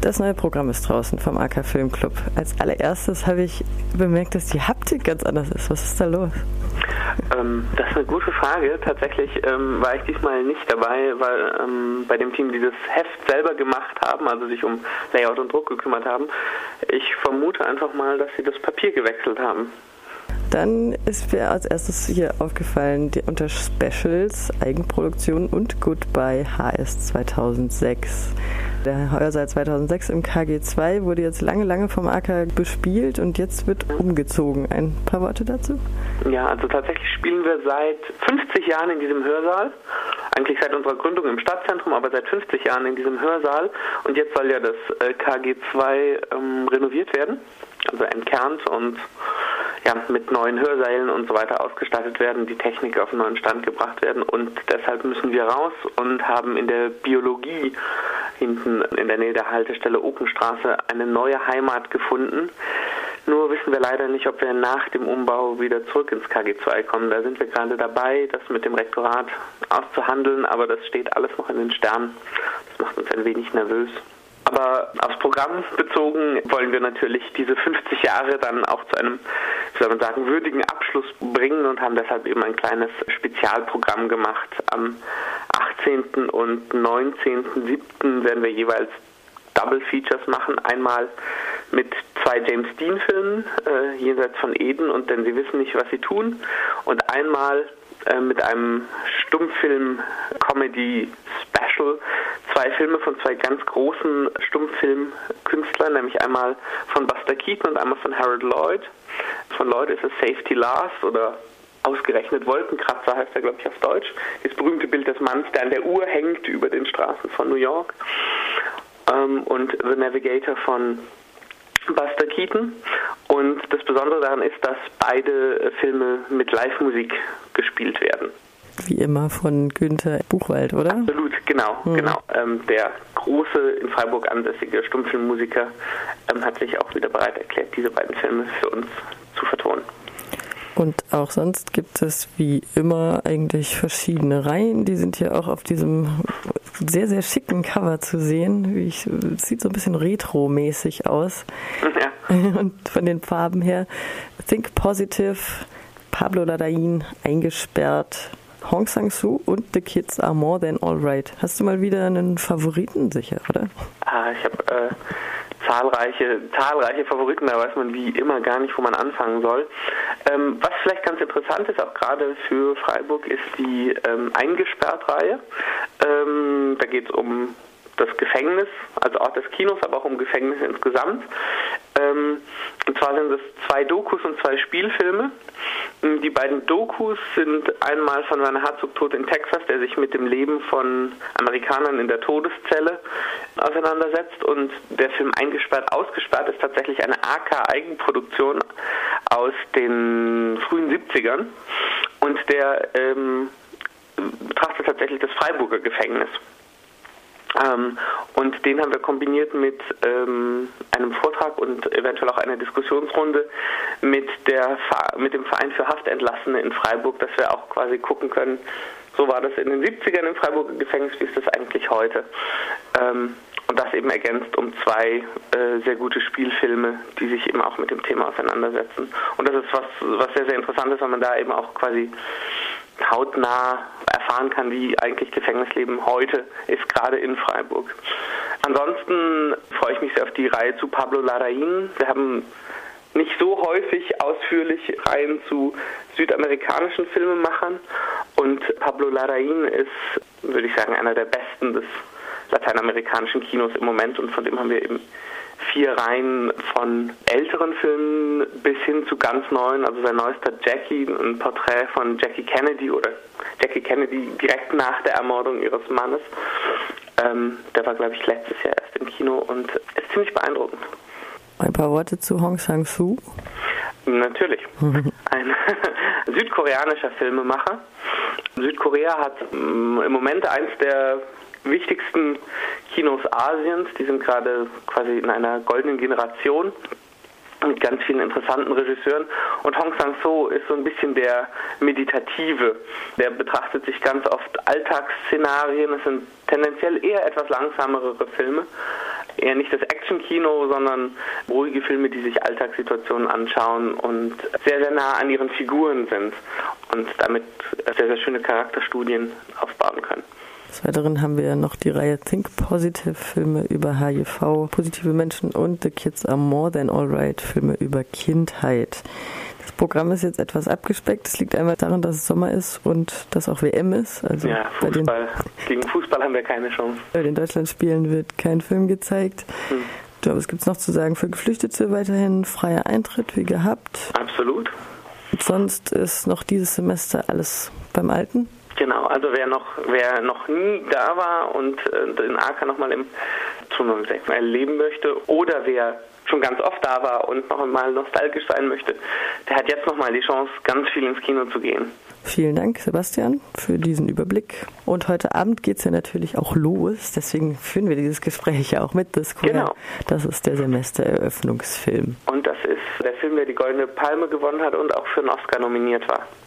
Das neue Programm ist draußen vom AK Film Club. Als allererstes habe ich bemerkt, dass die Haptik ganz anders ist. Was ist da los? Ähm, das ist eine gute Frage. Tatsächlich ähm, war ich diesmal nicht dabei, weil ähm, bei dem Team, die das Heft selber gemacht haben, also sich um Layout und Druck gekümmert haben, ich vermute einfach mal, dass sie das Papier gewechselt haben. Dann ist mir als erstes hier aufgefallen, die unter Specials, Eigenproduktion und Goodbye HS 2006. Der Hörsaal 2006 im KG2 wurde jetzt lange, lange vom AK bespielt und jetzt wird umgezogen. Ein paar Worte dazu? Ja, also tatsächlich spielen wir seit 50 Jahren in diesem Hörsaal. Eigentlich seit unserer Gründung im Stadtzentrum, aber seit 50 Jahren in diesem Hörsaal. Und jetzt soll ja das äh, KG2 ähm, renoviert werden, also entkernt und ja, mit neuen Hörseilen und so weiter ausgestattet werden, die Technik auf einen neuen Stand gebracht werden und deshalb müssen wir raus und haben in der Biologie hinten in der Nähe der Haltestelle Okenstraße eine neue Heimat gefunden. Nur wissen wir leider nicht, ob wir nach dem Umbau wieder zurück ins KG2 kommen. Da sind wir gerade dabei, das mit dem Rektorat auszuhandeln, aber das steht alles noch in den Sternen. Das macht uns ein wenig nervös. Aber aufs Programm bezogen wollen wir natürlich diese 50 Jahre dann auch zu einem, wie soll man sagen, würdigen Abschluss bringen und haben deshalb eben ein kleines Spezialprogramm gemacht. Am 18. und 19.07. werden wir jeweils Double Features machen. Einmal mit zwei James Dean Filmen, äh, jenseits von Eden und denn sie wissen nicht, was sie tun. Und einmal äh, mit einem Stummfilm-Comedy-Special zwei Filme von zwei ganz großen Stummfilmkünstlern, nämlich einmal von Buster Keaton und einmal von Harold Lloyd. Von Lloyd ist es Safety Last oder ausgerechnet Wolkenkratzer heißt er, glaube ich, auf Deutsch. Das berühmte Bild des Manns, der an der Uhr hängt über den Straßen von New York. Ähm, und The Navigator von Buster Keaton. Und das Besondere daran ist, dass beide Filme mit Live-Musik gespielt werden wie immer von Günther Buchwald, oder? Absolut, genau, mhm. genau. Ähm, der große in Freiburg ansässige Stummfilmmusiker ähm, hat sich auch wieder bereit erklärt, diese beiden Filme für uns zu vertonen. Und auch sonst gibt es wie immer eigentlich verschiedene Reihen. Die sind hier auch auf diesem sehr, sehr schicken Cover zu sehen. Ich, sieht so ein bisschen retro-mäßig aus. Ja. Und von den Farben her Think Positive, Pablo Ladain eingesperrt, Hong Sang-soo und The Kids Are More Than Alright. Hast du mal wieder einen Favoriten sicher, oder? Ah, ich habe äh, zahlreiche, zahlreiche Favoriten, da weiß man wie immer gar nicht, wo man anfangen soll. Ähm, was vielleicht ganz interessant ist, auch gerade für Freiburg, ist die ähm, Eingesperrt-Reihe. Ähm, da geht es um das Gefängnis, also Ort des Kinos, aber auch um Gefängnisse insgesamt. Ähm, und zwar sind es zwei Dokus und zwei Spielfilme. Ähm, die beiden Dokus sind einmal von Werner Herzog Tod in Texas, der sich mit dem Leben von Amerikanern in der Todeszelle auseinandersetzt. Und der Film Eingesperrt, Ausgesperrt ist tatsächlich eine AK-Eigenproduktion aus den frühen 70ern. Und der ähm, betrachtet tatsächlich das Freiburger Gefängnis. Ähm, und den haben wir kombiniert mit ähm, einem Vortrag und eventuell auch einer Diskussionsrunde mit, der, mit dem Verein für Haftentlassene in Freiburg, dass wir auch quasi gucken können, so war das in den 70ern im Freiburger Gefängnis, wie ist das eigentlich heute? Ähm, und das eben ergänzt um zwei äh, sehr gute Spielfilme, die sich eben auch mit dem Thema auseinandersetzen. Und das ist was, was sehr, sehr interessant ist, weil man da eben auch quasi hautnah erfahren kann, wie eigentlich Gefängnisleben heute ist, gerade in Freiburg. Ansonsten freue ich mich sehr auf die Reihe zu Pablo Larraín. Wir haben nicht so häufig ausführlich Reihen zu südamerikanischen Filmemachern und Pablo Larraín ist, würde ich sagen, einer der besten des lateinamerikanischen Kinos im Moment und von dem haben wir eben vier Reihen von älteren Filmen bis hin zu ganz neuen, also sein neuester Jackie, ein Porträt von Jackie Kennedy oder Jackie Kennedy direkt nach der Ermordung ihres Mannes. Ähm, der war, glaube ich, letztes Jahr erst im Kino und ist ziemlich beeindruckend. Ein paar Worte zu Hong Sang-soo? Natürlich. Ein südkoreanischer Filmemacher. Südkorea hat mm, im Moment eins der wichtigsten Kinos Asiens. Die sind gerade quasi in einer goldenen Generation mit ganz vielen interessanten Regisseuren. Und Hong Sang-soo ist so ein bisschen der Meditative. Der betrachtet sich ganz oft Alltagsszenarien. Es sind tendenziell eher etwas langsamere Filme eher nicht das Action-Kino, sondern ruhige Filme, die sich Alltagssituationen anschauen und sehr, sehr nah an ihren Figuren sind und damit sehr, sehr schöne Charakterstudien aufbauen können. Des Weiteren haben wir noch die Reihe Think Positive, Filme über HIV, positive Menschen und The Kids Are More Than Alright, Filme über Kindheit. Das Programm ist jetzt etwas abgespeckt. Es liegt einmal daran, dass es Sommer ist und dass auch WM ist. Also ja, Fußball. Gegen Fußball haben wir keine Chance. Bei den Deutschlandspielen wird kein Film gezeigt. Hm. Ich glaube, es gibt noch zu sagen, für Geflüchtete weiterhin freier Eintritt wie gehabt. Absolut. Und sonst ist noch dieses Semester alles beim Alten. Genau, also wer noch, wer noch nie da war und äh, den AK nochmal im Tunnel erleben möchte oder wer schon ganz oft da war und noch einmal nostalgisch sein möchte, der hat jetzt nochmal die Chance, ganz viel ins Kino zu gehen. Vielen Dank, Sebastian, für diesen Überblick. Und heute Abend geht es ja natürlich auch los. Deswegen führen wir dieses Gespräch ja auch mit The Square. Genau. Das ist der Semestereröffnungsfilm. Und das ist der Film, der die Goldene Palme gewonnen hat und auch für einen Oscar nominiert war.